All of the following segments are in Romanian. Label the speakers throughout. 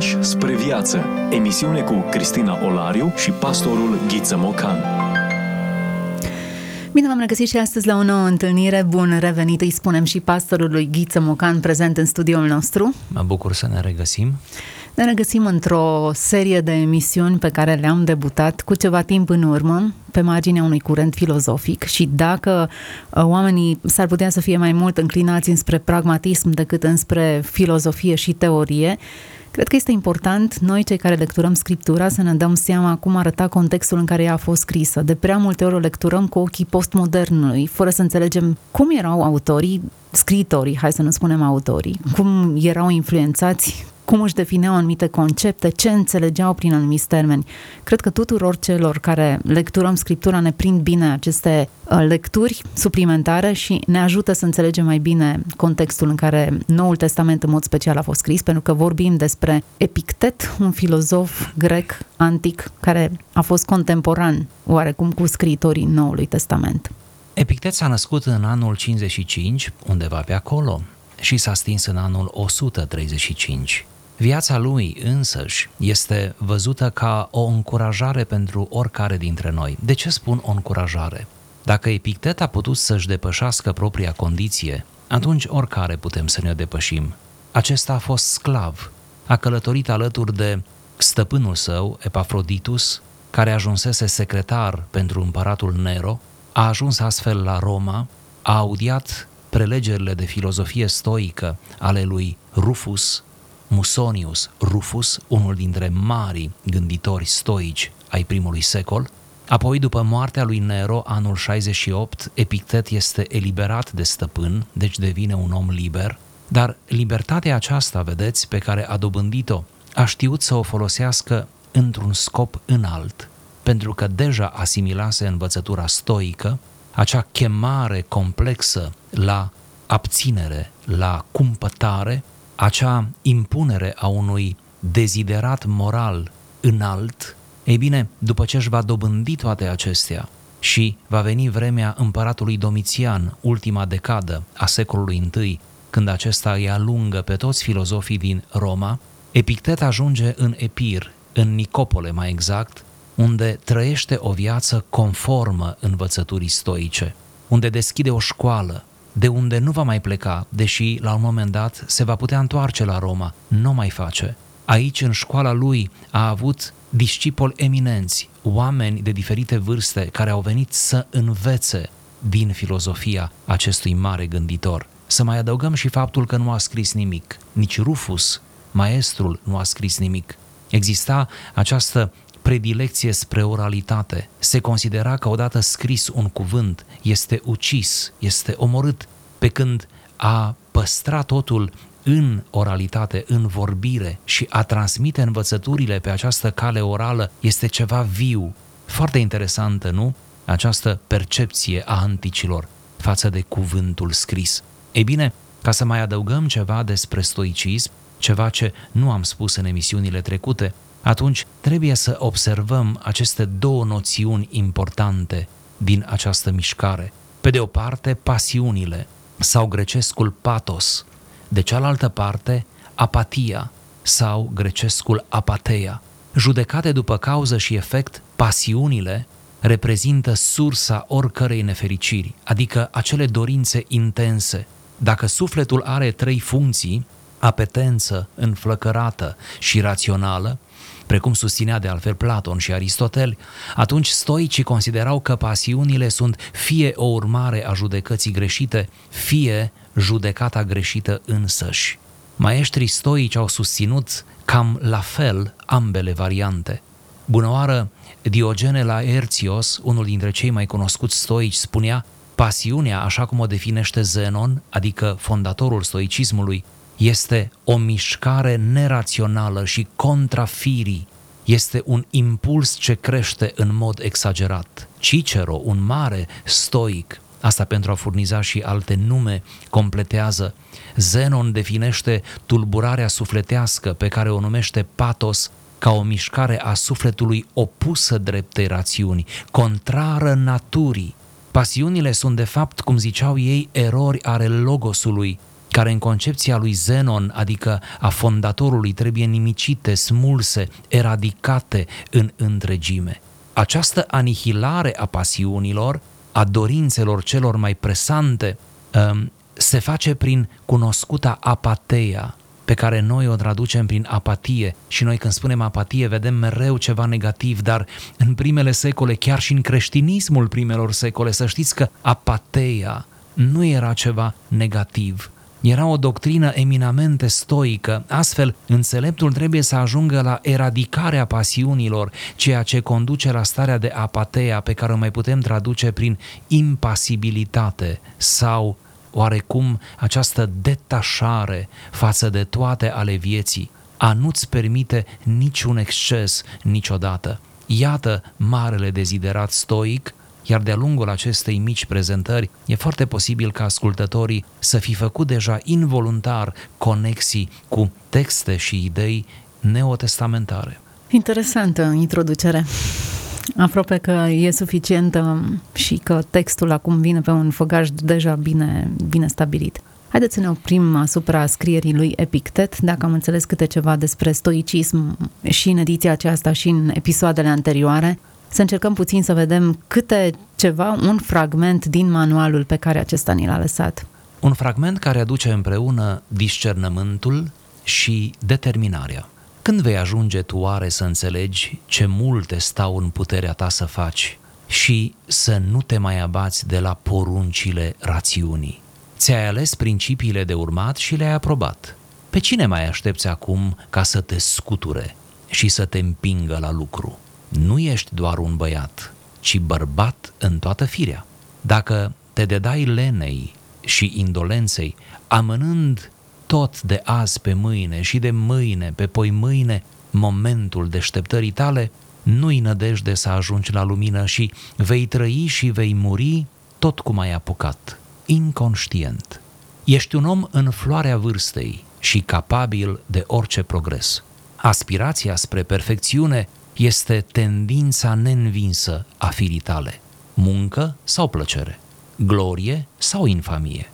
Speaker 1: Pași spre viață. Emisiune cu Cristina Olariu și pastorul Ghiță Mocan.
Speaker 2: Bine v-am regăsit și astăzi la o nouă întâlnire. Bun revenit, îi spunem și pastorului Ghiță Mocan prezent în studioul nostru.
Speaker 3: Mă bucur să ne regăsim.
Speaker 2: Ne regăsim într-o serie de emisiuni pe care le-am debutat cu ceva timp în urmă, pe marginea unui curent filozofic și dacă uh, oamenii s-ar putea să fie mai mult înclinați înspre pragmatism decât înspre filozofie și teorie, Cred că este important, noi cei care lecturăm Scriptura, să ne dăm seama cum arăta contextul în care ea a fost scrisă. De prea multe ori o lecturăm cu ochii postmodernului, fără să înțelegem cum erau autorii, scritorii, hai să nu spunem autorii, cum erau influențați cum își defineau anumite concepte, ce înțelegeau prin anumiți termeni. Cred că tuturor celor care lecturăm Scriptura ne prind bine aceste uh, lecturi suplimentare și ne ajută să înțelegem mai bine contextul în care Noul Testament în mod special a fost scris, pentru că vorbim despre Epictet, un filozof grec antic care a fost contemporan oarecum cu scriitorii Noului Testament.
Speaker 3: Epictet s-a născut în anul 55, undeva pe acolo, și s-a stins în anul 135. Viața lui însăși este văzută ca o încurajare pentru oricare dintre noi. De ce spun o încurajare? Dacă Epictet a putut să-și depășească propria condiție, atunci oricare putem să ne depășim. Acesta a fost sclav, a călătorit alături de stăpânul său, Epafroditus, care ajunsese secretar pentru împăratul Nero, a ajuns astfel la Roma, a audiat prelegerile de filozofie stoică ale lui Rufus, Musonius Rufus, unul dintre marii gânditori stoici ai primului secol. Apoi, după moartea lui Nero, anul 68, Epictet este eliberat de stăpân, deci devine un om liber, dar libertatea aceasta, vedeți, pe care a dobândit-o, a știut să o folosească într-un scop înalt, pentru că deja asimilase învățătura stoică, acea chemare complexă la abținere, la cumpătare, acea impunere a unui deziderat moral înalt, ei bine, după ce își va dobândi toate acestea și va veni vremea împăratului Domitian, ultima decadă a secolului I, când acesta îi alungă pe toți filozofii din Roma, Epictet ajunge în Epir, în Nicopole mai exact, unde trăiește o viață conformă învățăturii stoice, unde deschide o școală, de unde nu va mai pleca, deși la un moment dat se va putea întoarce la Roma. Nu mai face. Aici, în școala lui, a avut discipoli eminenți, oameni de diferite vârste care au venit să învețe din filozofia acestui mare gânditor. Să mai adăugăm și faptul că nu a scris nimic. Nici Rufus, maestrul, nu a scris nimic. Exista această predilecție spre oralitate. Se considera că odată scris un cuvânt este ucis, este omorât, pe când a păstra totul în oralitate, în vorbire și a transmite învățăturile pe această cale orală este ceva viu. Foarte interesantă, nu? Această percepție a anticilor față de cuvântul scris. Ei bine, ca să mai adăugăm ceva despre stoicism, ceva ce nu am spus în emisiunile trecute, atunci trebuie să observăm aceste două noțiuni importante din această mișcare. Pe de o parte, pasiunile sau grecescul patos, de cealaltă parte, apatia sau grecescul apateia. Judecate după cauză și efect, pasiunile reprezintă sursa oricărei nefericiri, adică acele dorințe intense. Dacă sufletul are trei funcții, apetență înflăcărată și rațională, precum susținea de altfel Platon și Aristotel, atunci stoicii considerau că pasiunile sunt fie o urmare a judecății greșite, fie judecata greșită însăși. Maestrii stoici au susținut cam la fel ambele variante. Bunăoară, Diogene la Erțios, unul dintre cei mai cunoscuți stoici, spunea Pasiunea, așa cum o definește Zenon, adică fondatorul stoicismului, este o mișcare nerațională și contrafirii, este un impuls ce crește în mod exagerat. Cicero, un mare stoic, asta pentru a furniza și alte nume, completează. Zenon definește tulburarea sufletească pe care o numește patos ca o mișcare a sufletului opusă dreptei rațiuni, contrară naturii. Pasiunile sunt de fapt, cum ziceau ei, erori ale logosului, care în concepția lui Zenon, adică a fondatorului, trebuie nimicite, smulse, eradicate în întregime. Această anihilare a pasiunilor, a dorințelor celor mai presante, um, se face prin cunoscuta apateia, pe care noi o traducem prin apatie și noi când spunem apatie vedem mereu ceva negativ, dar în primele secole, chiar și în creștinismul primelor secole, să știți că apateia nu era ceva negativ, era o doctrină eminamente stoică, astfel înțeleptul trebuie să ajungă la eradicarea pasiunilor, ceea ce conduce la starea de apateia pe care o mai putem traduce prin impasibilitate sau oarecum această detașare față de toate ale vieții, a nu-ți permite niciun exces niciodată. Iată marele deziderat stoic, iar de-a lungul acestei mici prezentări e foarte posibil ca ascultătorii să fi făcut deja involuntar conexii cu texte și idei neotestamentare.
Speaker 2: Interesantă introducere. Aproape că e suficientă și că textul acum vine pe un făgaș deja bine, bine stabilit. Haideți să ne oprim asupra scrierii lui Epictet, dacă am înțeles câte ceva despre stoicism și în ediția aceasta și în episoadele anterioare, să încercăm puțin să vedem câte ceva, un fragment din manualul pe care acesta ni l-a lăsat.
Speaker 3: Un fragment care aduce împreună discernământul și determinarea. Când vei ajunge tu oare să înțelegi ce multe stau în puterea ta să faci și să nu te mai abați de la poruncile rațiunii? Ți-ai ales principiile de urmat și le-ai aprobat. Pe cine mai aștepți acum ca să te scuture și să te împingă la lucru? Nu ești doar un băiat, ci bărbat în toată firea. Dacă te dedai lenei și indolenței, amânând tot de azi pe mâine și de mâine pe poi mâine momentul deșteptării tale, nu-i nădejde să ajungi la lumină și vei trăi și vei muri tot cum ai apucat, inconștient. Ești un om în floarea vârstei și capabil de orice progres. Aspirația spre perfecțiune este tendința neînvinsă a firii tale. Muncă sau plăcere? Glorie sau infamie?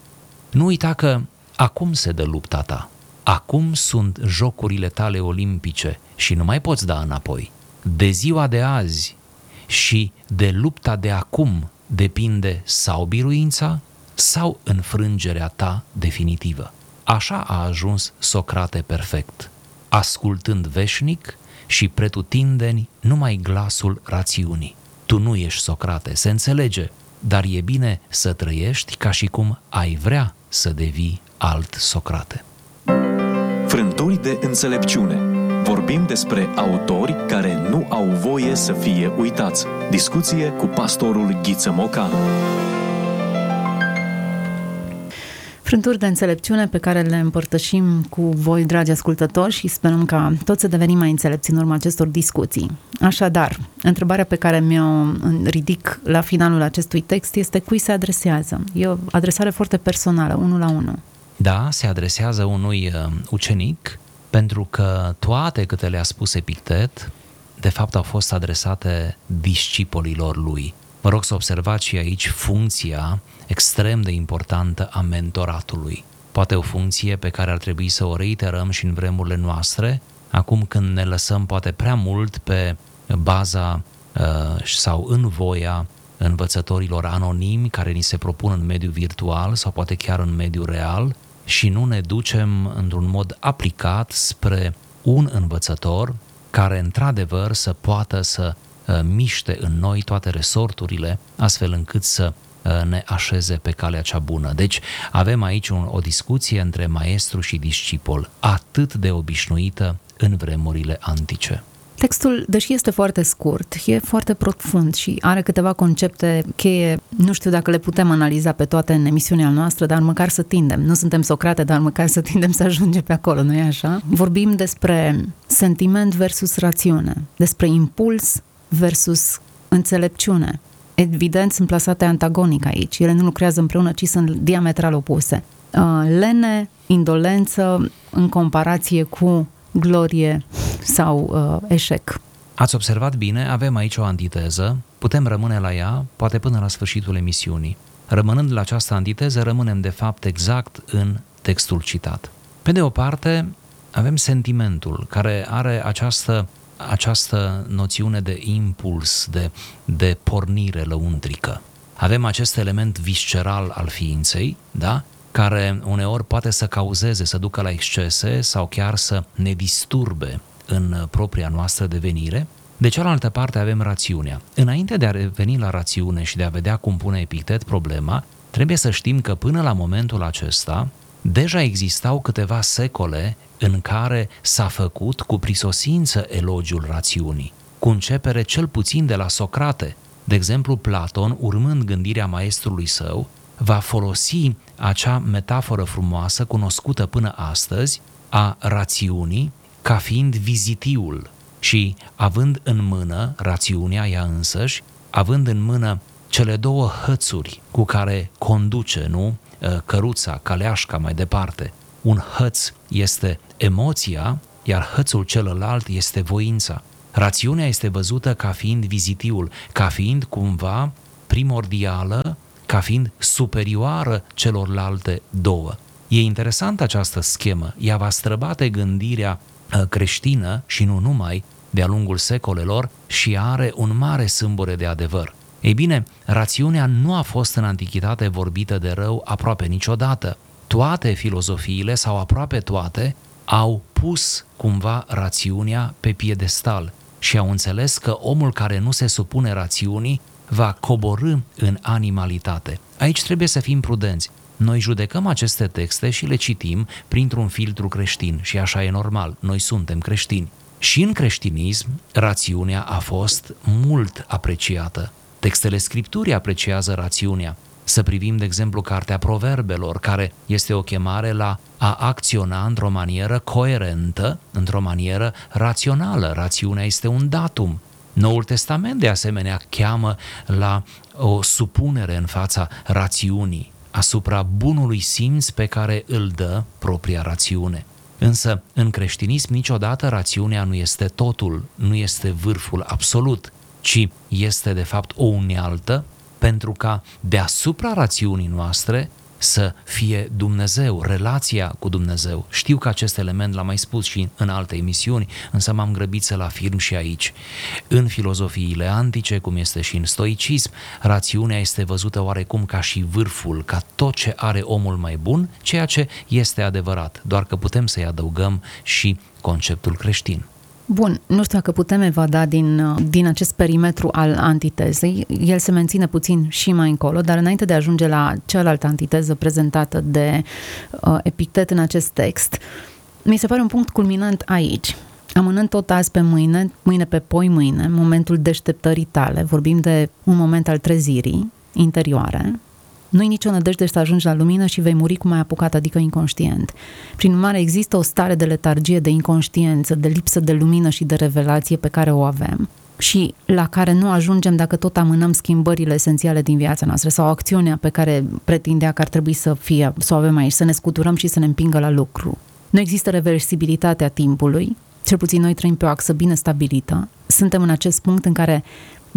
Speaker 3: Nu uita că Acum se dă lupta ta. Acum sunt jocurile tale olimpice și nu mai poți da înapoi. De ziua de azi și de lupta de acum depinde sau biruința sau înfrângerea ta definitivă. Așa a ajuns Socrate perfect, ascultând veșnic și pretutindeni numai glasul rațiunii. Tu nu ești Socrate, se înțelege, dar e bine să trăiești ca și cum ai vrea să devii alt Socrate.
Speaker 1: Frânturi de înțelepciune. Vorbim despre autori care nu au voie să fie uitați. Discuție cu pastorul Ghiță Mocanu.
Speaker 2: Frânturi de înțelepciune pe care le împărtășim cu voi, dragi ascultători, și sperăm ca toți să devenim mai înțelepți în urma acestor discuții. Așadar, întrebarea pe care mi-o ridic la finalul acestui text este cui se adresează. E o adresare foarte personală, unul la unul.
Speaker 3: Da, se adresează unui uh, ucenic pentru că toate câte le-a spus Epictet, de fapt au fost adresate discipolilor lui. Mă rog să observați și aici funcția extrem de importantă a mentoratului. Poate o funcție pe care ar trebui să o reiterăm și în vremurile noastre, acum când ne lăsăm poate prea mult pe baza uh, sau în voia învățătorilor anonimi care ni se propun în mediul virtual sau poate chiar în mediul real și nu ne ducem într-un mod aplicat spre un învățător care într-adevăr să poată să uh, miște în noi toate resorturile, astfel încât să uh, ne așeze pe calea cea bună. Deci avem aici un, o discuție între maestru și discipol, atât de obișnuită în vremurile antice.
Speaker 2: Textul, deși este foarte scurt, e foarte profund și are câteva concepte cheie, nu știu dacă le putem analiza pe toate în emisiunea noastră, dar măcar să tindem. Nu suntem Socrate, dar măcar să tindem să ajungem pe acolo, nu e așa? Vorbim despre sentiment versus rațiune, despre impuls versus înțelepciune. Evident, sunt plasate antagonic aici. Ele nu lucrează împreună, ci sunt diametral opuse. Uh, lene, indolență, în comparație cu glorie sau uh, eșec.
Speaker 3: Ați observat bine, avem aici o antiteză, putem rămâne la ea, poate până la sfârșitul emisiunii. Rămânând la această antiteză, rămânem de fapt exact în textul citat. Pe de o parte, avem sentimentul care are această, această noțiune de impuls, de, de pornire lăuntrică. Avem acest element visceral al ființei, da? care uneori poate să cauzeze, să ducă la excese sau chiar să ne disturbe în propria noastră devenire. De cealaltă parte avem rațiunea. Înainte de a reveni la rațiune și de a vedea cum pune Epictet problema, trebuie să știm că până la momentul acesta deja existau câteva secole în care s-a făcut cu prisosință elogiul rațiunii, cu începere cel puțin de la Socrate. De exemplu, Platon, urmând gândirea maestrului său, va folosi acea metaforă frumoasă cunoscută până astăzi a rațiunii ca fiind vizitiul și având în mână rațiunea ea însăși, având în mână cele două hățuri cu care conduce, nu, ă, căruța, caleașca mai departe. Un hăț este emoția, iar hățul celălalt este voința. Rațiunea este văzută ca fiind vizitiul, ca fiind cumva primordială, ca fiind superioară celorlalte două. E interesantă această schemă, ea va străbate gândirea ă, creștină și nu numai de-a lungul secolelor și are un mare sâmbure de adevăr. Ei bine, rațiunea nu a fost în antichitate vorbită de rău aproape niciodată. Toate filozofiile, sau aproape toate, au pus cumva rațiunea pe piedestal și au înțeles că omul care nu se supune rațiunii va coborâ în animalitate. Aici trebuie să fim prudenți. Noi judecăm aceste texte și le citim printr-un filtru creștin și așa e normal, noi suntem creștini. Și în creștinism, rațiunea a fost mult apreciată. Textele Scripturii apreciază rațiunea. Să privim, de exemplu, Cartea Proverbelor, care este o chemare la a acționa într-o manieră coerentă, într-o manieră rațională. Rațiunea este un datum. Noul Testament, de asemenea, cheamă la o supunere în fața rațiunii, asupra bunului simț pe care îl dă propria rațiune. Însă, în creștinism, niciodată rațiunea nu este totul, nu este vârful absolut ci este de fapt o unealtă pentru ca deasupra rațiunii noastre să fie Dumnezeu, relația cu Dumnezeu. Știu că acest element l-am mai spus și în alte emisiuni, însă m-am grăbit să-l afirm și aici. În filozofiile antice, cum este și în stoicism, rațiunea este văzută oarecum ca și vârful, ca tot ce are omul mai bun, ceea ce este adevărat, doar că putem să-i adăugăm și conceptul creștin.
Speaker 2: Bun, nu știu dacă putem evada din, din acest perimetru al antitezei. El se menține puțin și mai încolo, dar înainte de a ajunge la cealaltă antiteză prezentată de uh, Epictet în acest text, mi se pare un punct culminant aici. Amânând tot azi pe mâine, mâine pe poi mâine, momentul deșteptării tale, vorbim de un moment al trezirii interioare, nu-i nicio nădejde să ajungi la lumină și vei muri cum ai apucat, adică inconștient. Prin urmare, există o stare de letargie, de inconștiență, de lipsă de lumină și de revelație pe care o avem și la care nu ajungem dacă tot amânăm schimbările esențiale din viața noastră sau acțiunea pe care pretindea că ar trebui să fie, să o avem aici, să ne scuturăm și să ne împingă la lucru. Nu există reversibilitatea timpului, cel puțin noi trăim pe o axă bine stabilită. Suntem în acest punct în care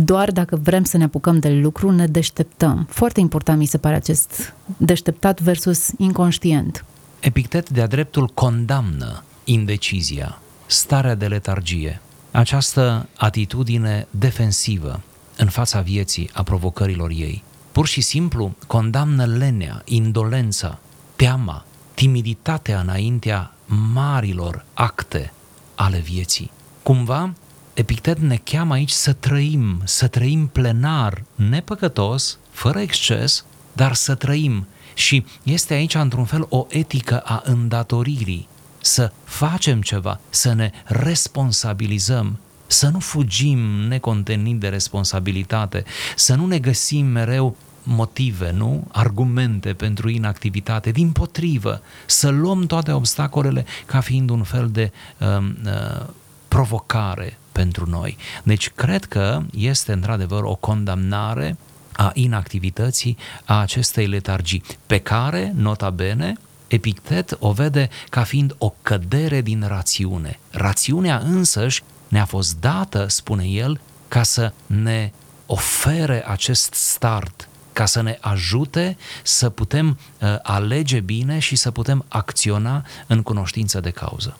Speaker 2: doar dacă vrem să ne apucăm de lucru, ne deșteptăm. Foarte important mi se pare acest deșteptat versus inconștient.
Speaker 3: Epictet de-a dreptul condamnă indecizia, starea de letargie, această atitudine defensivă în fața vieții, a provocărilor ei. Pur și simplu condamnă lenea, indolența, teama, timiditatea înaintea marilor acte ale vieții. Cumva Epictet ne cheamă aici să trăim, să trăim plenar, nepăcătos, fără exces, dar să trăim. Și este aici, într-un fel, o etică a îndatoririi. Să facem ceva, să ne responsabilizăm, să nu fugim necontenit de responsabilitate, să nu ne găsim mereu motive, nu? Argumente pentru inactivitate. Din potrivă, să luăm toate obstacolele ca fiind un fel de uh, uh, provocare pentru noi. Deci cred că este într-adevăr o condamnare a inactivității a acestei letargii, pe care, nota bene, Epictet o vede ca fiind o cădere din rațiune. Rațiunea însăși ne-a fost dată, spune el, ca să ne ofere acest start, ca să ne ajute să putem uh, alege bine și să putem acționa în cunoștință de cauză.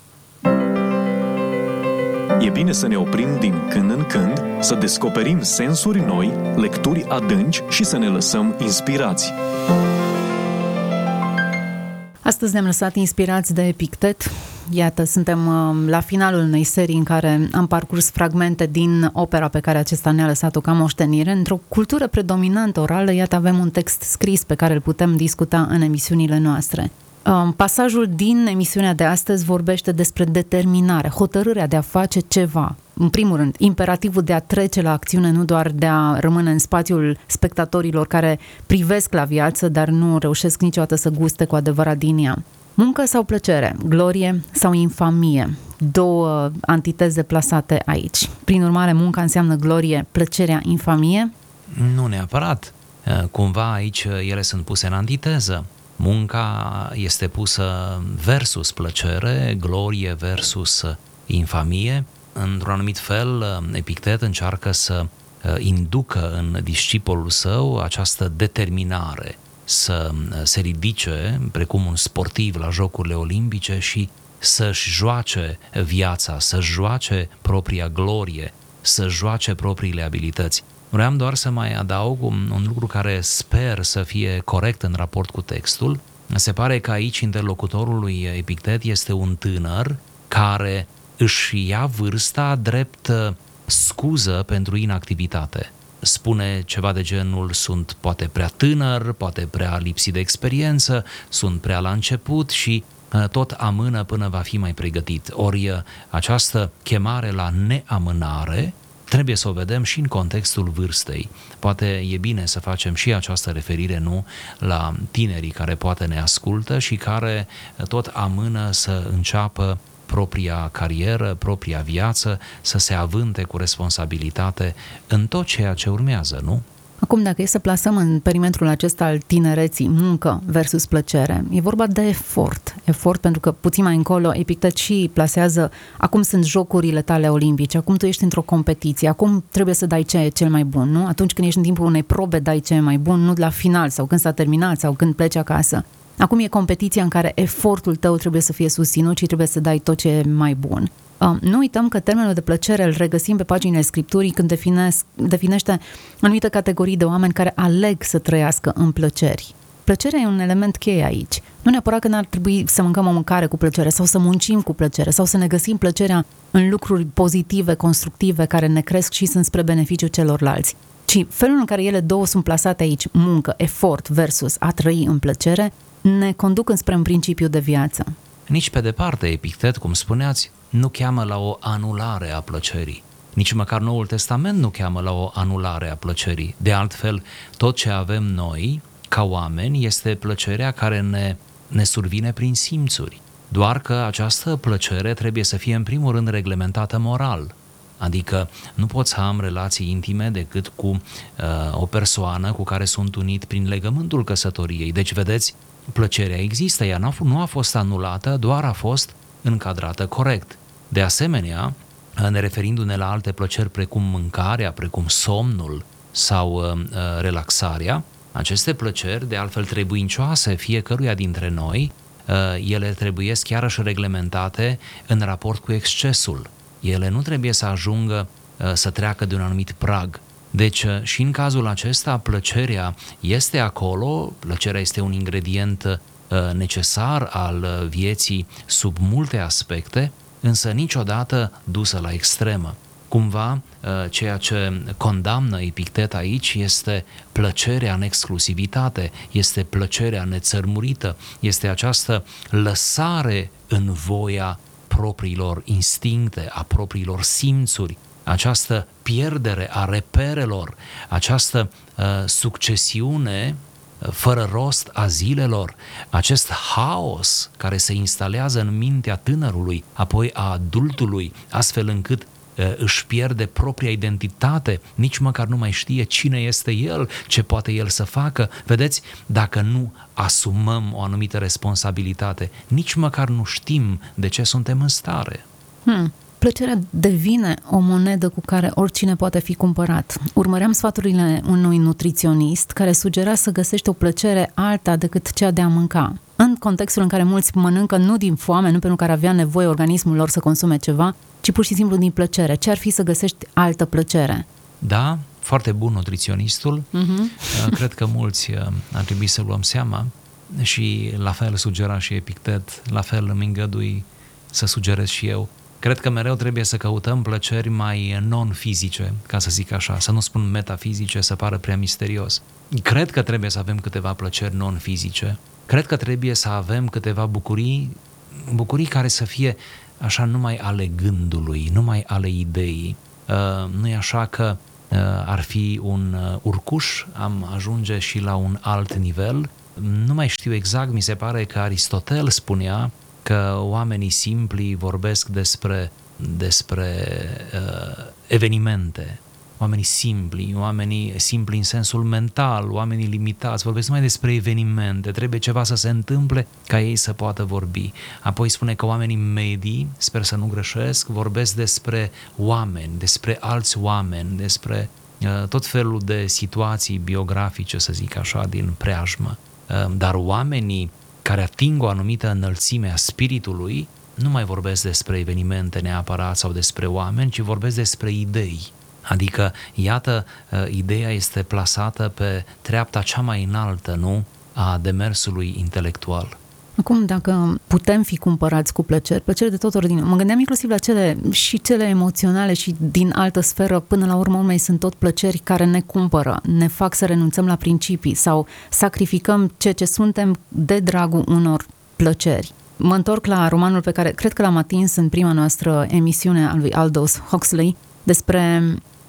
Speaker 1: E bine să ne oprim din când în când, să descoperim sensuri noi, lecturi adânci și să ne lăsăm inspirați.
Speaker 2: Astăzi ne-am lăsat inspirați de Epictet. Iată, suntem uh, la finalul unei serii în care am parcurs fragmente din opera pe care acesta ne-a lăsat-o ca moștenire. Într-o cultură predominant orală, iată, avem un text scris pe care îl putem discuta în emisiunile noastre. Um, pasajul din emisiunea de astăzi vorbește despre determinare, hotărârea de a face ceva. În primul rând, imperativul de a trece la acțiune, nu doar de a rămâne în spațiul spectatorilor care privesc la viață, dar nu reușesc niciodată să guste cu adevărat din ea. Muncă sau plăcere, glorie sau infamie, două antiteze plasate aici. Prin urmare, munca înseamnă glorie, plăcerea, infamie?
Speaker 3: Nu neapărat. Cumva aici ele sunt puse în antiteză. Munca este pusă versus plăcere, glorie versus infamie. Într-un anumit fel, Epictet încearcă să uh, inducă în discipolul său această determinare să uh, se ridice precum un sportiv la Jocurile Olimpice și să-și joace viața, să-și joace propria glorie, să joace propriile abilități. Vreau doar să mai adaug un, un lucru care sper să fie corect în raport cu textul. Se pare că aici interlocutorul lui Epictet este un tânăr care își ia vârsta drept uh, scuză pentru inactivitate. Spune ceva de genul, sunt poate prea tânăr, poate prea lipsit de experiență, sunt prea la început și uh, tot amână până va fi mai pregătit. Ori uh, această chemare la neamânare trebuie să o vedem și în contextul vârstei. Poate e bine să facem și această referire, nu, la tinerii care poate ne ascultă și care tot amână să înceapă propria carieră, propria viață, să se avânte cu responsabilitate în tot ceea ce urmează, nu?
Speaker 2: Acum, dacă e să plasăm în perimetrul acesta al tinereții muncă versus plăcere, e vorba de efort. Efort pentru că puțin mai încolo Epictet și plasează acum sunt jocurile tale olimpice, acum tu ești într-o competiție, acum trebuie să dai ce e cel mai bun, nu? Atunci când ești în timpul unei probe dai ce e mai bun, nu la final sau când s-a terminat sau când pleci acasă. Acum e competiția în care efortul tău trebuie să fie susținut și trebuie să dai tot ce e mai bun. Um, nu uităm că termenul de plăcere îl regăsim pe paginile Scripturii când definesc, definește anumită categorii de oameni care aleg să trăiască în plăceri. Plăcerea e un element cheie aici. Nu neapărat că n-ar trebui să mâncăm o mâncare cu plăcere sau să muncim cu plăcere sau să ne găsim plăcerea în lucruri pozitive, constructive, care ne cresc și sunt spre beneficiu celorlalți. Ci felul în care ele două sunt plasate aici, muncă, efort versus a trăi în plăcere, ne conduc înspre un principiu de viață.
Speaker 3: Nici pe departe, Epictet, cum spuneați, nu cheamă la o anulare a plăcerii. Nici măcar Noul Testament nu cheamă la o anulare a plăcerii. De altfel, tot ce avem noi, ca oameni, este plăcerea care ne, ne survine prin simțuri. Doar că această plăcere trebuie să fie în primul rând reglementată moral. Adică nu pot să am relații intime decât cu uh, o persoană cu care sunt unit prin legământul căsătoriei. Deci, vedeți, plăcerea există, ea nu a fost anulată, doar a fost încadrată corect. De asemenea, ne referindu-ne la alte plăceri precum mâncarea, precum somnul sau uh, uh, relaxarea, aceste plăceri, de altfel trebuincioase fiecăruia dintre noi, uh, ele trebuie chiar și reglementate în raport cu excesul. Ele nu trebuie să ajungă uh, să treacă de un anumit prag. Deci uh, și în cazul acesta plăcerea este acolo, plăcerea este un ingredient uh, necesar al uh, vieții sub multe aspecte, însă niciodată dusă la extremă. Cumva, ceea ce condamnă Epictet aici este plăcerea în exclusivitate, este plăcerea nețărmurită, este această lăsare în voia propriilor instincte, a propriilor simțuri, această pierdere a reperelor, această uh, succesiune uh, fără rost a zilelor, acest haos care se instalează în mintea tânărului, apoi a adultului, astfel încât uh, își pierde propria identitate, nici măcar nu mai știe cine este el, ce poate el să facă. Vedeți, dacă nu asumăm o anumită responsabilitate, nici măcar nu știm de ce suntem în stare.
Speaker 2: Hmm. Plăcerea devine o monedă cu care oricine poate fi cumpărat. Urmăream sfaturile unui nutriționist care sugera să găsești o plăcere alta decât cea de a mânca. În contextul în care mulți mănâncă nu din foame, nu pentru care avea nevoie organismul lor să consume ceva, ci pur și simplu din plăcere. Ce ar fi să găsești altă plăcere?
Speaker 3: Da, foarte bun nutriționistul. Uh-huh. Cred că mulți uh, ar trebui să luăm seama și la fel sugera și Epictet, la fel îmi îngădui să sugerez și eu. Cred că mereu trebuie să căutăm plăceri mai non-fizice, ca să zic așa, să nu spun metafizice, să pară prea misterios. Cred că trebuie să avem câteva plăceri non-fizice. Cred că trebuie să avem câteva bucurii, bucurii care să fie așa numai ale gândului, numai ale ideii. Uh, nu e așa că uh, ar fi un uh, urcuș, am ajunge și la un alt nivel. Nu mai știu exact, mi se pare că Aristotel spunea că oamenii simpli vorbesc despre, despre uh, evenimente, oamenii simpli, oamenii simpli în sensul mental, oamenii limitați, vorbesc numai despre evenimente, trebuie ceva să se întâmple ca ei să poată vorbi. Apoi spune că oamenii medii, sper să nu greșesc, vorbesc despre oameni, despre alți oameni, despre uh, tot felul de situații biografice, să zic așa, din preajmă. Uh, dar oamenii care ating o anumită înălțime a spiritului, nu mai vorbesc despre evenimente neapărat sau despre oameni, ci vorbesc despre idei. Adică, iată, uh, ideea este plasată pe treapta cea mai înaltă, nu? A demersului intelectual.
Speaker 2: Acum, dacă putem fi cumpărați cu plăceri, plăceri de tot ordinul, mă gândeam inclusiv la cele și cele emoționale și din altă sferă, până la urmă urmei sunt tot plăceri care ne cumpără, ne fac să renunțăm la principii sau sacrificăm ce ce suntem de dragul unor plăceri. Mă întorc la romanul pe care cred că l-am atins în prima noastră emisiune a lui Aldous Huxley despre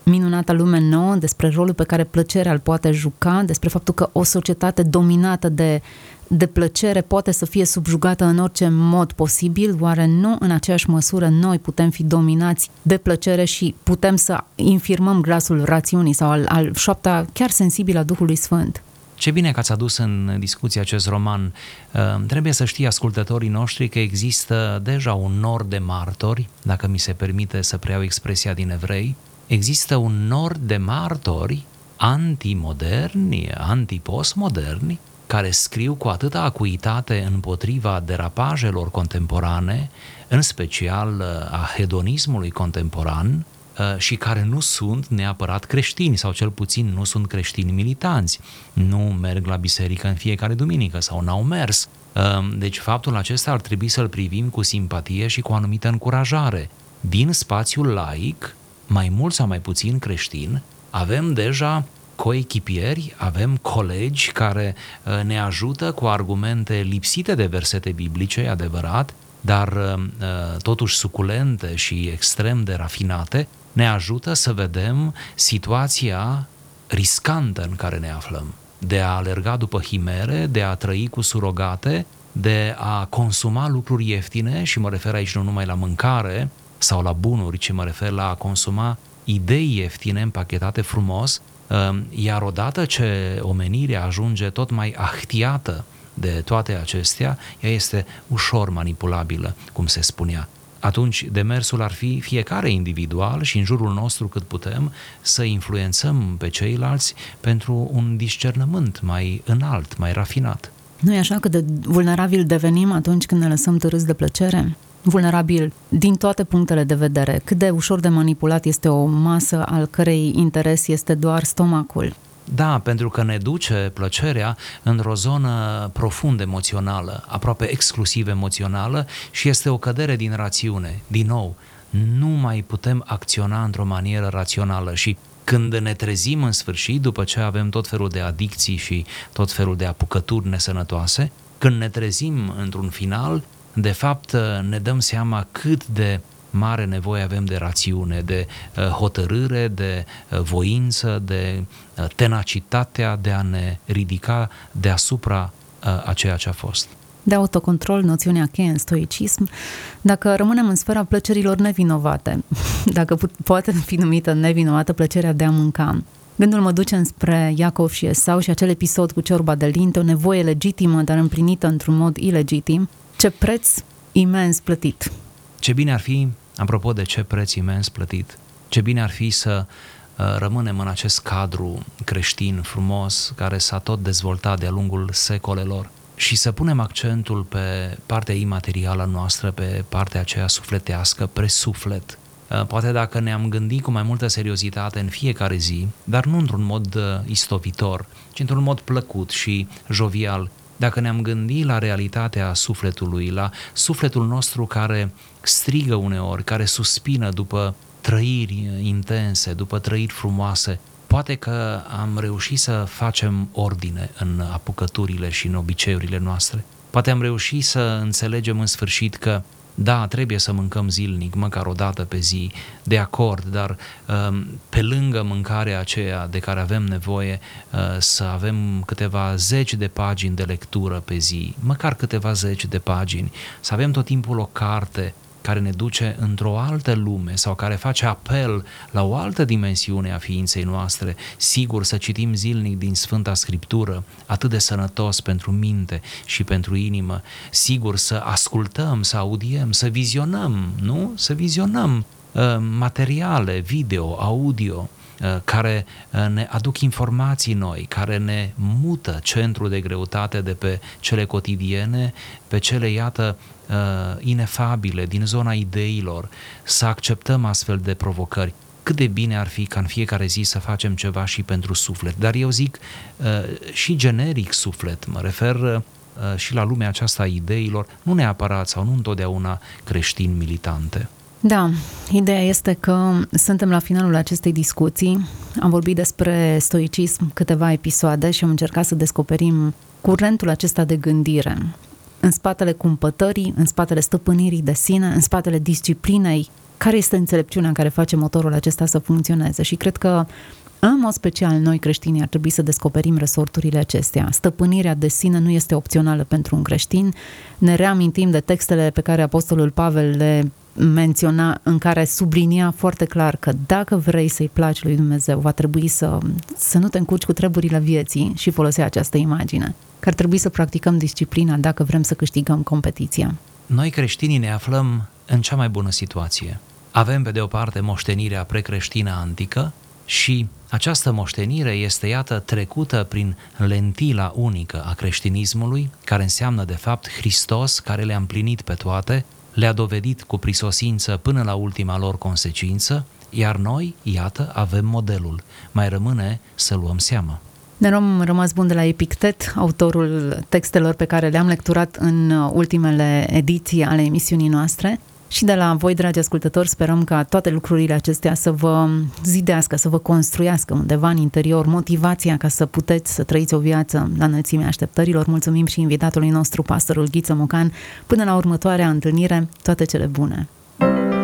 Speaker 2: minunata lume nouă, despre rolul pe care plăcerea îl poate juca, despre faptul că o societate dominată de de plăcere poate să fie subjugată în orice mod posibil, oare nu în aceeași măsură noi putem fi dominați de plăcere și putem să infirmăm glasul rațiunii sau al, al șoapta chiar sensibilă a Duhului Sfânt?
Speaker 3: Ce bine că ați adus în discuție acest roman. Uh, trebuie să știe ascultătorii noștri că există deja un nor de martori, dacă mi se permite să preiau expresia din evrei, există un nor de martori antimoderni, antipostmoderni, care scriu cu atâta acuitate împotriva derapajelor contemporane, în special uh, a hedonismului contemporan, uh, și care nu sunt neapărat creștini sau cel puțin nu sunt creștini militanți. Nu merg la biserică în fiecare duminică sau n-au mers. Uh, deci faptul acesta ar trebui să-l privim cu simpatie și cu o anumită încurajare. Din spațiul laic, mai mult sau mai puțin creștin, avem deja coechipieri, avem colegi care uh, ne ajută cu argumente lipsite de versete biblice, adevărat, dar uh, uh, totuși suculente și extrem de rafinate, ne ajută să vedem situația riscantă în care ne aflăm. De a alerga după himere, de a trăi cu surogate, de a consuma lucruri ieftine, și mă refer aici nu numai la mâncare sau la bunuri, ci mă refer la a consuma idei ieftine împachetate frumos Ehm, iar odată ce omenirea ajunge tot mai ahtiată de toate acestea, ea este ușor manipulabilă, cum se spunea. Atunci demersul ar fi fiecare individual și în jurul nostru cât putem să influențăm pe ceilalți pentru un discernământ mai înalt, mai rafinat.
Speaker 2: Nu e așa că de vulnerabil devenim atunci când ne lăsăm târâți de plăcere? Vulnerabil din toate punctele de vedere, cât de ușor de manipulat este o masă al cărei interes este doar stomacul.
Speaker 3: Da, pentru că ne duce plăcerea într-o zonă profund emoțională, aproape exclusiv emoțională și este o cădere din rațiune. Din nou, nu mai putem acționa într-o manieră rațională și când ne trezim în sfârșit, după ce avem tot felul de adicții și tot felul de apucături nesănătoase, când ne trezim într-un final, de fapt ne dăm seama cât de mare nevoie avem de rațiune, de uh, hotărâre, de uh, voință, de uh, tenacitatea de a ne ridica deasupra a ceea ce a fost.
Speaker 2: De autocontrol, noțiunea cheie în stoicism, dacă rămânem în sfera plăcerilor nevinovate, dacă poate fi numită nevinovată plăcerea de a mânca, Gândul mă duce înspre Iacov și Esau și acel episod cu ciorba de linte, o nevoie legitimă, dar împlinită într-un mod ilegitim, ce preț imens plătit!
Speaker 3: Ce bine ar fi Apropo de ce preț imens plătit, ce bine ar fi să uh, rămânem în acest cadru creștin frumos care s-a tot dezvoltat de-a lungul secolelor și să punem accentul pe partea imaterială noastră, pe partea aceea sufletească, presuflet. Uh, poate dacă ne-am gândit cu mai multă seriozitate în fiecare zi, dar nu într-un mod uh, istovitor, ci într-un mod plăcut și jovial, dacă ne-am gândit la realitatea sufletului, la sufletul nostru care strigă uneori, care suspină după trăiri intense, după trăiri frumoase, poate că am reușit să facem ordine în apucăturile și în obiceiurile noastre. Poate am reușit să înțelegem în sfârșit că da, trebuie să mâncăm zilnic, măcar o dată pe zi, de acord, dar um, pe lângă mâncarea aceea de care avem nevoie, uh, să avem câteva zeci de pagini de lectură pe zi, măcar câteva zeci de pagini, să avem tot timpul o carte care ne duce într-o altă lume sau care face apel la o altă dimensiune a ființei noastre, sigur să citim zilnic din Sfânta Scriptură, atât de sănătos pentru minte și pentru inimă, sigur să ascultăm, să audiem, să vizionăm, nu? Să vizionăm uh, materiale, video, audio, uh, care uh, ne aduc informații noi, care ne mută centrul de greutate de pe cele cotidiene, pe cele, iată, uh, inefabile, din zona ideilor, să acceptăm astfel de provocări. Cât de bine ar fi ca în fiecare zi să facem ceva și pentru suflet. Dar eu zic uh, și generic suflet, mă refer uh, și la lumea aceasta a ideilor, nu neapărat sau nu întotdeauna creștini militante.
Speaker 2: Da, ideea este că suntem la finalul acestei discuții. Am vorbit despre stoicism câteva episoade și am încercat să descoperim curentul acesta de gândire în spatele cumpătării, în spatele stăpânirii de sine, în spatele disciplinei, care este înțelepciunea care face motorul acesta să funcționeze. Și cred că, în mod special, noi creștinii ar trebui să descoperim resorturile acestea. Stăpânirea de sine nu este opțională pentru un creștin. Ne reamintim de textele pe care Apostolul Pavel le menționa, în care sublinia foarte clar că dacă vrei să-i placi lui Dumnezeu, va trebui să, să nu te încurci cu treburile vieții și folosea această imagine că ar trebui să practicăm disciplina dacă vrem să câștigăm competiția.
Speaker 3: Noi creștinii ne aflăm în cea mai bună situație. Avem pe de o parte moștenirea precreștină antică și această moștenire este, iată, trecută prin lentila unică a creștinismului, care înseamnă, de fapt, Hristos, care le-a împlinit pe toate, le-a dovedit cu prisosință până la ultima lor consecință, iar noi, iată, avem modelul. Mai rămâne să luăm seama.
Speaker 2: Ne am rămas bun de la Epictet, autorul textelor pe care le-am lecturat în ultimele ediții ale emisiunii noastre. Și de la voi, dragi ascultători, sperăm ca toate lucrurile acestea să vă zidească, să vă construiască undeva în interior motivația ca să puteți să trăiți o viață la înălțimea așteptărilor. Mulțumim și invitatului nostru, pastorul Ghiță Mocan. Până la următoarea întâlnire, toate cele bune!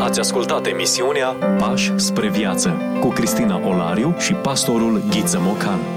Speaker 1: Ați ascultat emisiunea Pași spre viață cu Cristina Olariu și pastorul Ghiță Mocan.